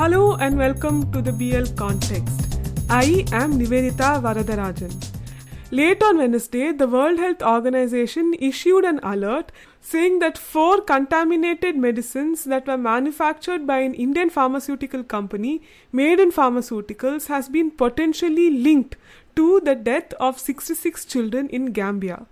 Hello and welcome to the BL Context. I am Nivedita Varadarajan. Late on Wednesday, the World Health Organization issued an alert saying that four contaminated medicines that were manufactured by an Indian pharmaceutical company Maiden Pharmaceuticals has been potentially linked to the death of 66 children in Gambia.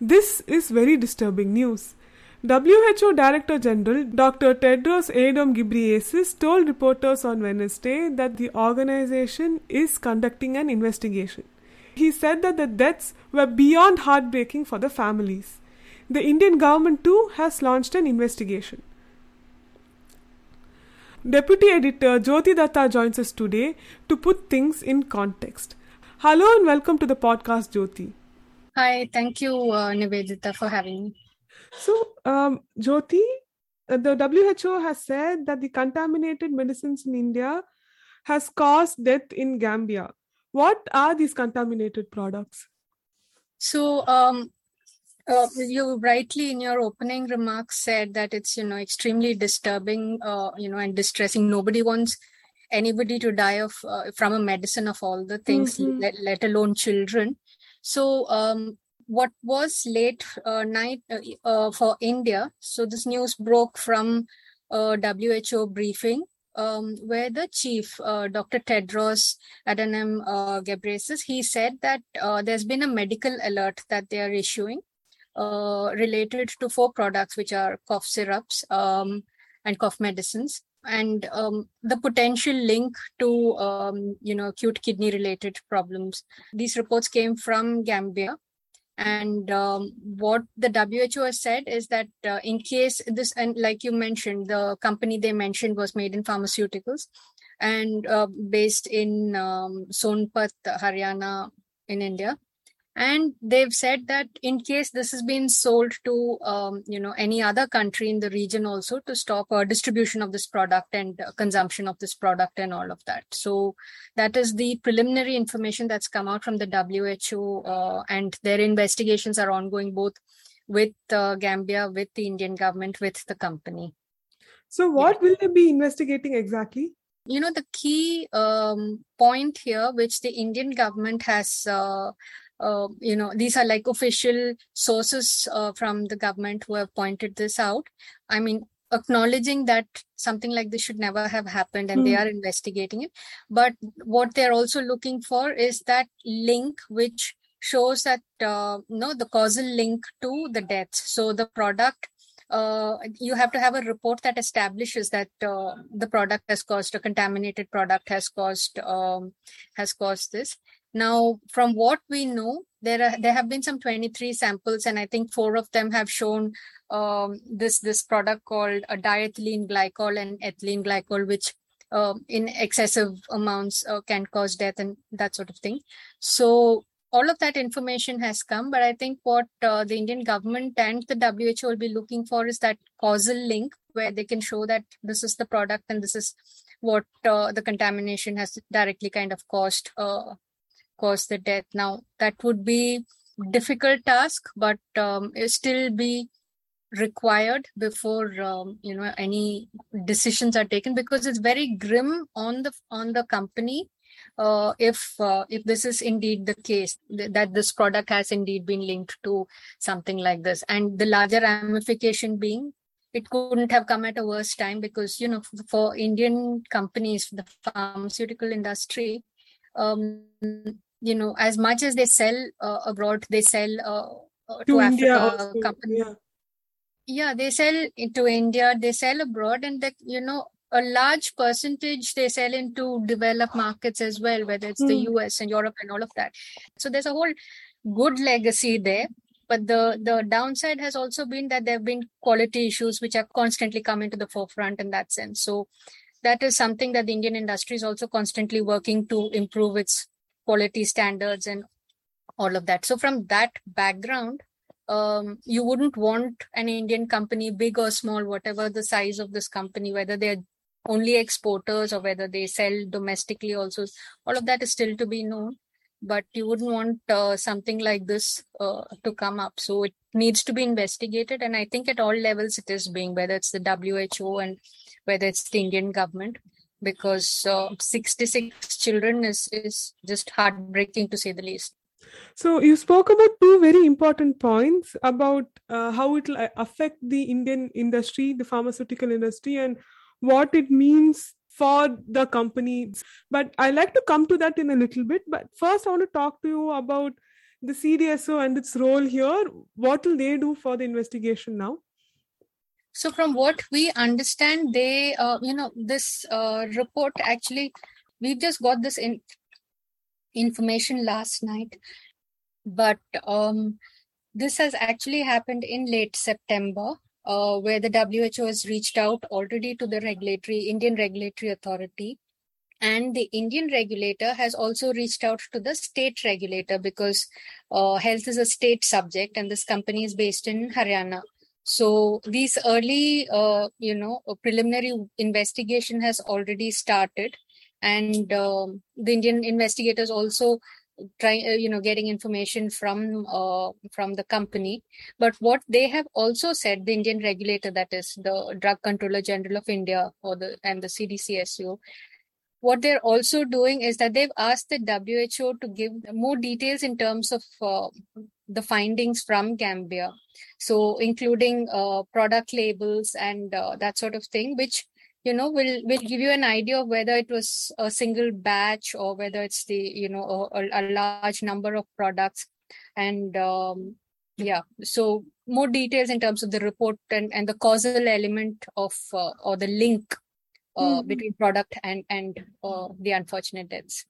This is very disturbing news. WHO Director General Dr. Tedros Adhanom Ghebreyesus told reporters on Wednesday that the organization is conducting an investigation. He said that the deaths were beyond heartbreaking for the families. The Indian government too has launched an investigation. Deputy Editor Jyoti Datta joins us today to put things in context. Hello and welcome to the podcast, Jyoti. Hi, thank you, uh, Nivedita, for having me. So, um, Jyoti, uh, the WHO has said that the contaminated medicines in India has caused death in Gambia. What are these contaminated products? So, um, uh, you rightly in your opening remarks said that it's you know extremely disturbing, uh, you know, and distressing. Nobody wants anybody to die of uh, from a medicine of all the things, mm-hmm. let, let alone children. So, um, what was late uh, night uh, uh, for India. So this news broke from a WHO briefing um, where the chief, uh, Dr. Tedros Adhanom uh, Ghebreyesus, he said that uh, there's been a medical alert that they are issuing related to four products, which are cough syrups um, and cough medicines and um, the potential link to um, you know acute kidney related problems these reports came from gambia and um, what the who has said is that uh, in case this and like you mentioned the company they mentioned was Maiden Pharmaceuticals and uh, based in um, Sonepat haryana in india and they've said that in case this has been sold to um, you know any other country in the region also to stop uh, distribution of this product and uh, consumption of this product and all of that. So that is the preliminary information that's come out from the who uh, and their investigations are ongoing both with uh, gambia with the indian government with the company. So what yeah. will they be investigating exactly? You know the key um, point here which the indian government has uh, uh, you know these are like official sources uh, from the government who have pointed this out i mean acknowledging that something like this should never have happened and mm. they hmm. are investigating it but what they're also looking for is that link which shows that uh, no the causal link to the deaths so the product uh, you have to have a report that establishes that uh, the product has caused a contaminated product has caused um, has caused this now, from what we know, there are there have been some 23 samples, and I think four of them have shown um, this this product called a diethylene glycol and ethylene glycol, which uh, in excessive amounts uh, can cause death and that sort of thing. So all of that information has come, but I think what uh, the Indian government and the WHO will be looking for is that causal link where they can show that this is the product and this is what uh, the contamination has directly kind of caused cause the death. Now, that would be difficult task, but um, still be required before um, you know any decisions are taken because it's very grim on the on the company uh, if uh, if this is indeed the case th- that this product has indeed been linked to something like this and the larger ramification being it couldn't have come at a worse time because you know for indian companies the pharmaceutical industry um, you know as much as they sell uh, abroad they sell uh, uh to, to India Africa company yeah. yeah they sell into India they sell abroad and that you know a large percentage they sell into developed markets as well whether it's mm. the hmm. US and Europe and all of that so there's a whole good legacy there but the the downside has also been that there have been quality issues which are constantly coming to the forefront in that sense so that is something that the indian industry is also constantly working to improve its quality standards and all of that. So from that background, um, you wouldn't want an Indian company, big or small, whatever the size of this company, whether they're only exporters or whether they sell domestically also, all of that is still to be known. but you wouldn't want uh, something like this uh, to come up. So it needs to be investigated, and I think at all levels it is being, whether it's the WHO and whether it's the Indian government, because uh, 66 children is is just heartbreaking to say the least. So you spoke about two very important points about uh, how it will uh, affect the Indian industry, the pharmaceutical industry, and what it means for the company. But I like to come to that in a little bit. But first, I want to talk to you about the CDSCO and its role here. What will they do for the investigation now? So, from what we understand, they, uh, you know, this uh, report actually, we just got this in information last night, but um, this has actually happened in late September uh, where the WHO has reached out already to the regulatory Indian regulatory authority. And the Indian regulator has also reached out to the state regulator because uh, health is a state subject and this company is based in Haryana. So these early, uh, you know, preliminary investigation has already started, and um, the Indian investigators also trying uh, you know getting information from uh, from the company. But what they have also said the indian regulator that is the drug controller general of india or the and the CDSCO what they're also doing is that they've asked the who to give more details in terms of uh, the findings from gambia. So including uh, product labels and uh, that sort of thing which you know will will give you an idea of whether it was a single batch or whether it's the you know a, a large number of products. And um, yeah so more details in terms of the report and, and the causal element of uh, or the link mm-hmm. between product and and uh, the unfortunate deaths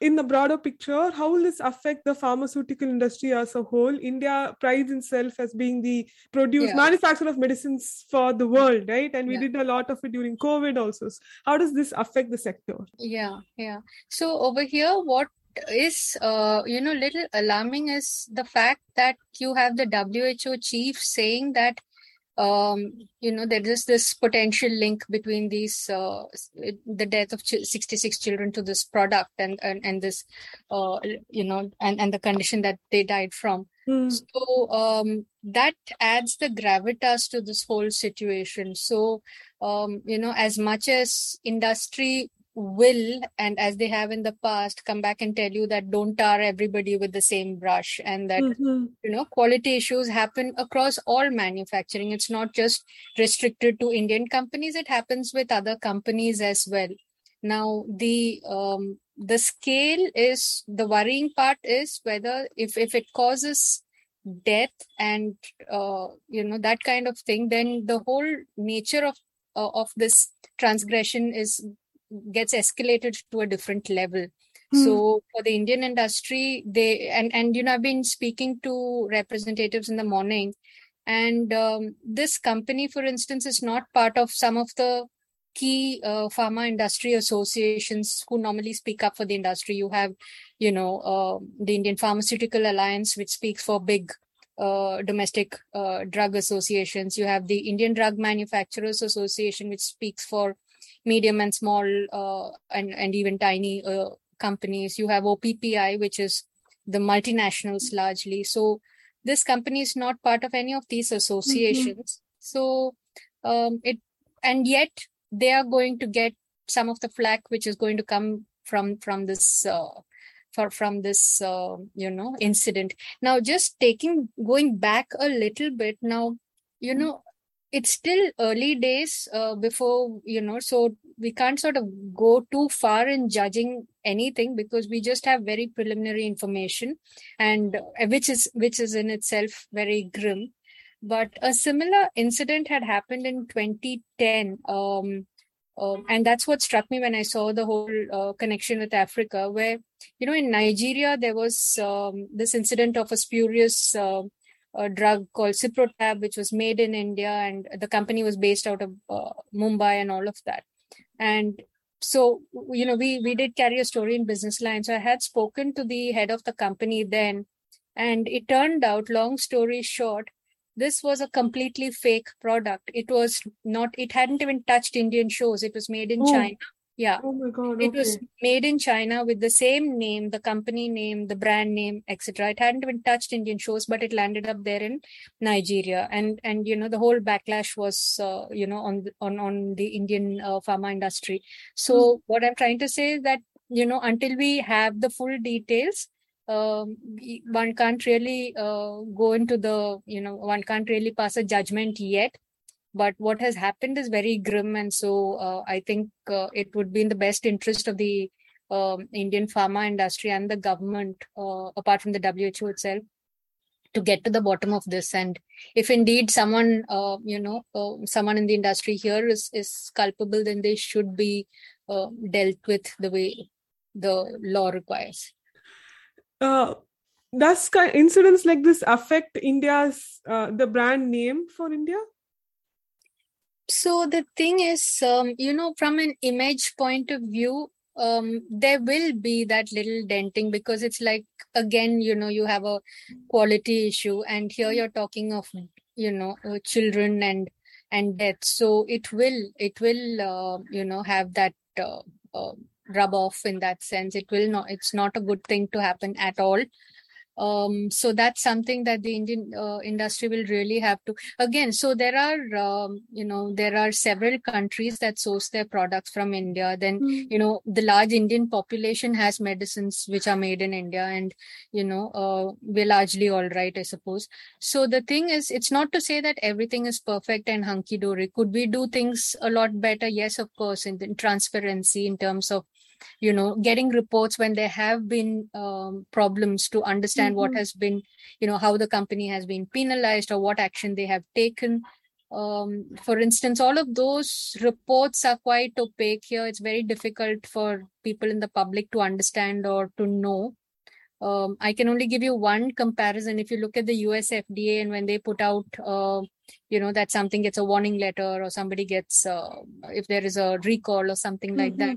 in the broader picture, how will this affect the pharmaceutical industry as a whole? India prides itself as being the produce yeah. manufacturer of medicines for the world, right? And we yeah. did a lot of it during COVID also. How does this affect the sector? Yeah, yeah. So over here, what is uh, you know little alarming is the fact that you have the WHO chief saying that um, you know there is this potential link between these uh, the death of 66 children to this product and and, and this uh, you know and, and the condition that they died from mm. so um, that adds the gravitas to this whole situation so um, you know as much as industry will and as they have in the past come back and tell you that don't tar everybody with the same brush and that mm-hmm. you know quality issues happen across all manufacturing. It's not just restricted to indian companies. It happens with other companies as well. Now the um, the scale is the worrying part is whether if if it causes death and uh, you know that kind of thing then the whole nature of uh, of this transgression is gets escalated to a different level. Mm. so for the indian industry they and and you know i've been speaking to representatives in the morning and um, this company for instance is not part of some of the key uh, pharma industry associations who normally speak up for the industry. You have you know uh, the indian pharmaceutical alliance which speaks for big uh, domestic uh, drug associations. You have the indian drug manufacturers association which speaks for medium and small uh, and and even tiny uh, companies. You have OPPI, which is the multinationals largely. So this company is not part of any of these associations. Mm-hmm. So um, it and yet they are going to get some of the flack which is going to come from from this uh, for, from this uh, you know incident now just taking going back a little bit now you know it's still early days uh, before you know so we can't sort of go too far in judging anything because we just have very preliminary information and uh, which is which is in itself very grim. But a similar incident had happened in 2010 um, um, and that's what struck me when I saw the whole uh, connection with Africa, where you know in Nigeria there was um, this incident of a spurious uh, a drug called Ciprotab, which was made in India, and the company was based out of uh, Mumbai and all of that. And so, you know, we we did carry a story in Business Line. So I had spoken to the head of the company then, and it turned out, long story short, this was a completely fake product. It was not. It hadn't even touched Indian shores. It was made in China Yeah. Oh my god. It okay. was made in China with the same name, the company name, the brand name, etc. It hadn't even touched Indian shows, but it landed up there in Nigeria, and and you know the whole backlash was uh, you know on on on the Indian uh, pharma industry. So mm. what I'm trying to say is that you know until we have the full details, um, one can't really uh, go into the you know one can't really pass a judgment yet but what has happened is very grim and so uh, i think uh, it would be in the best interest of the um, indian pharma industry and the government uh, apart from the who itself to get to the bottom of this. And if indeed someone uh, you know uh, someone in the industry here is is culpable then they should be uh, dealt with the way the law requires. Does incidents like this affect india's the brand name for india so the thing is, um, you know, from an image point of view, um, there will be that little denting because it's like again, you know, you have a quality issue, and here you're talking of, you know, uh, children and and death. So it will it will uh, you know have that uh, uh rub off in that sense. It will not. It's not a good thing to happen at all um, so that's something that the indian uh, industry will really have to again so there are um, you know there are several countries that source their products from india. Then mm. you know the large indian population has medicines which are made in india and you know uh, we're largely all right i suppose. So the thing is it's not to say that everything is perfect and hunky dory could we do things a lot better? Yes of course in, in transparency in terms of you know getting reports when there have been um, problems to understand mm-hmm. what has been you know how the company has been penalized or what action they have taken um, for instance all of those reports are quite opaque here it's very difficult for people in the public to understand or to know um, I can only give you one comparison. If you look at the US FDA and when they put out, uh, you know, that something gets a warning letter or somebody gets, uh, if there is a recall or something mm-hmm. like that,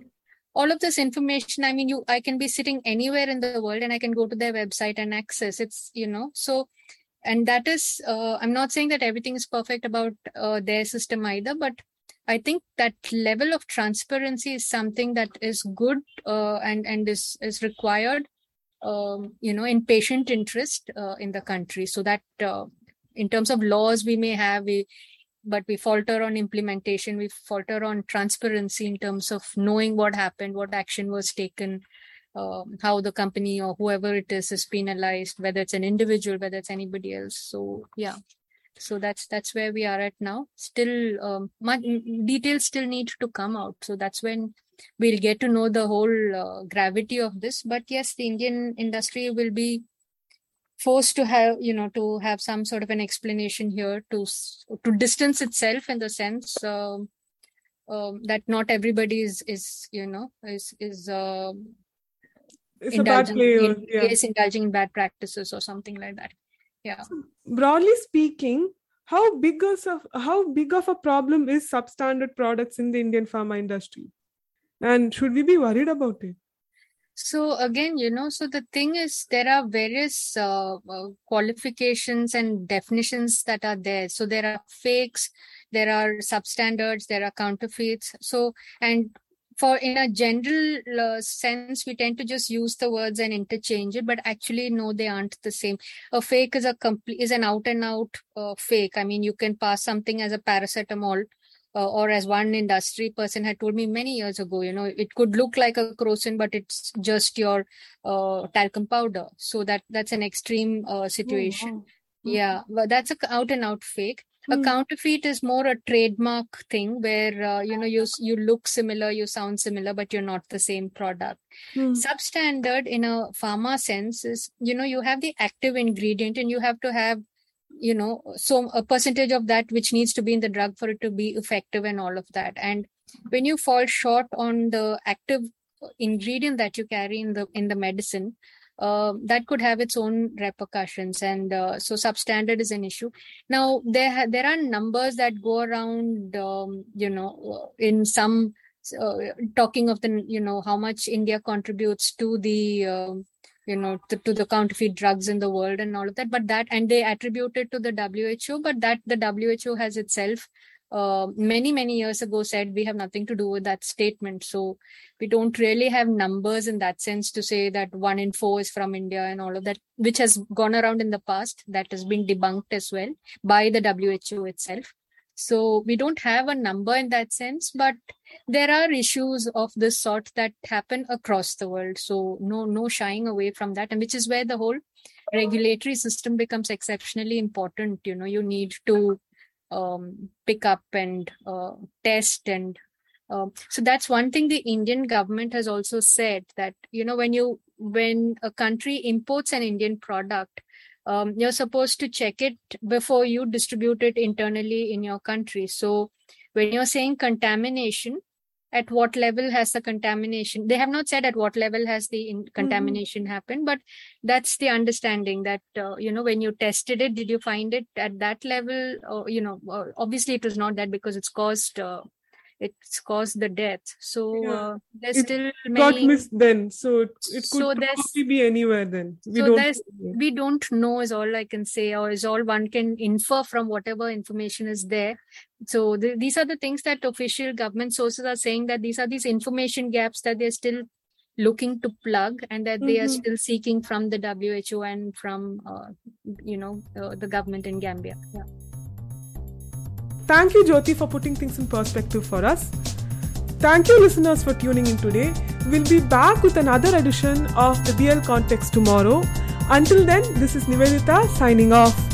all of this information i mean you i can be sitting anywhere in the world and i can go to their website and access. It's you know so and that is uh, i'm not saying that everything is perfect about uh, their system either but i think that level of transparency is something that is good uh, and and is is required um, you know in patient interest uh, in the country. So that uh, in terms of laws we may have we but we falter on implementation we falter on transparency in terms of knowing what happened what action was taken um, how the company or whoever it is is penalized whether it's an individual whether it's anybody else. So yeah. So that's that's where we are at now. Still um, much, details still need to come out. So that's when we'll get to know the whole uh, gravity of this. But yes the indian industry will be forced to have you know to have some sort of an explanation here to to distance itself in the sense um, um, that not everybody is is you know is is uh, indulging, in, yeah. is indulging in bad practices or something like that. Yeah. So broadly speaking how big of how big of a problem is substandard products in the indian pharma industry? And should we be worried about it so again, you know, so the thing is, there are various uh, uh, qualifications and definitions that are there. So there are fakes, there are substandards, there are counterfeits. So and for in a general uh, sense, we tend to just use the words and interchange it, but actually, no, they aren't the same. A fake is a complete is an out and out uh, fake. I mean, you can pass something as a paracetamol uh, or as one industry person had told me many years ago you know it could look like a crocin but it's just your uh, talcum powder so that that's an extreme uh, situation oh, wow. yeah but that's a out and out fake a hmm. counterfeit is more a trademark thing where uh, you know you you look similar you sound similar but you're not the same product mm. substandard in a pharma sense is you know you have the active ingredient and you have to have you know so a percentage of that which needs to be in the drug for it to be effective and all of that. And when you fall short on the active ingredient that you carry in the in the medicine uh, that could have its own repercussions and uh, so substandard is an issue. Now there ha- there are numbers that go around um, you know in some uh, talking of the you know how much india contributes to the um, you know to, to, the counterfeit drugs in the world and all of that but that and they attribute it to the who but that the who has itself uh, many many years ago said we have nothing to do with that statement. So we don't really have numbers in that sense to say that one in four is from india and all of that which has gone around in the past that has been debunked as well by the who itself. So we don't have a number in that sense but there are issues of this sort that happen across the world. So no no shying away from that and which is where the whole regulatory system becomes exceptionally important. You know you need to um, pick up and uh, test and uh, so that's one thing the indian government has also said that you know when you when a country imports an indian product um, you're supposed to check it before you distribute it internally in your country. So when you're saying contamination at what level has the contamination they have not said at what level has the in- contamination mm-hmm. happened but that's the understanding that uh, you know when you tested it did you find it at that level or you know obviously it was not that because it's caused uh, it's caused the death. So yeah. uh, there's it still got missed then. So it, it could so probably be anywhere then. We so don't there's we don't know is all I can say, or is all one can infer from whatever information is there. So the, these are the things that official government sources are saying that these are these information gaps that they're still looking to plug and that mm-hmm. they are mm-hmm. still seeking from the WHO and from uh, you know uh, the government in Gambia. Yeah. Thank you, Jyoti, for putting things in perspective for us. Thank you, listeners, for tuning in today. We'll be back with another edition of the BL Context tomorrow. Until then, this is Nivedita signing off.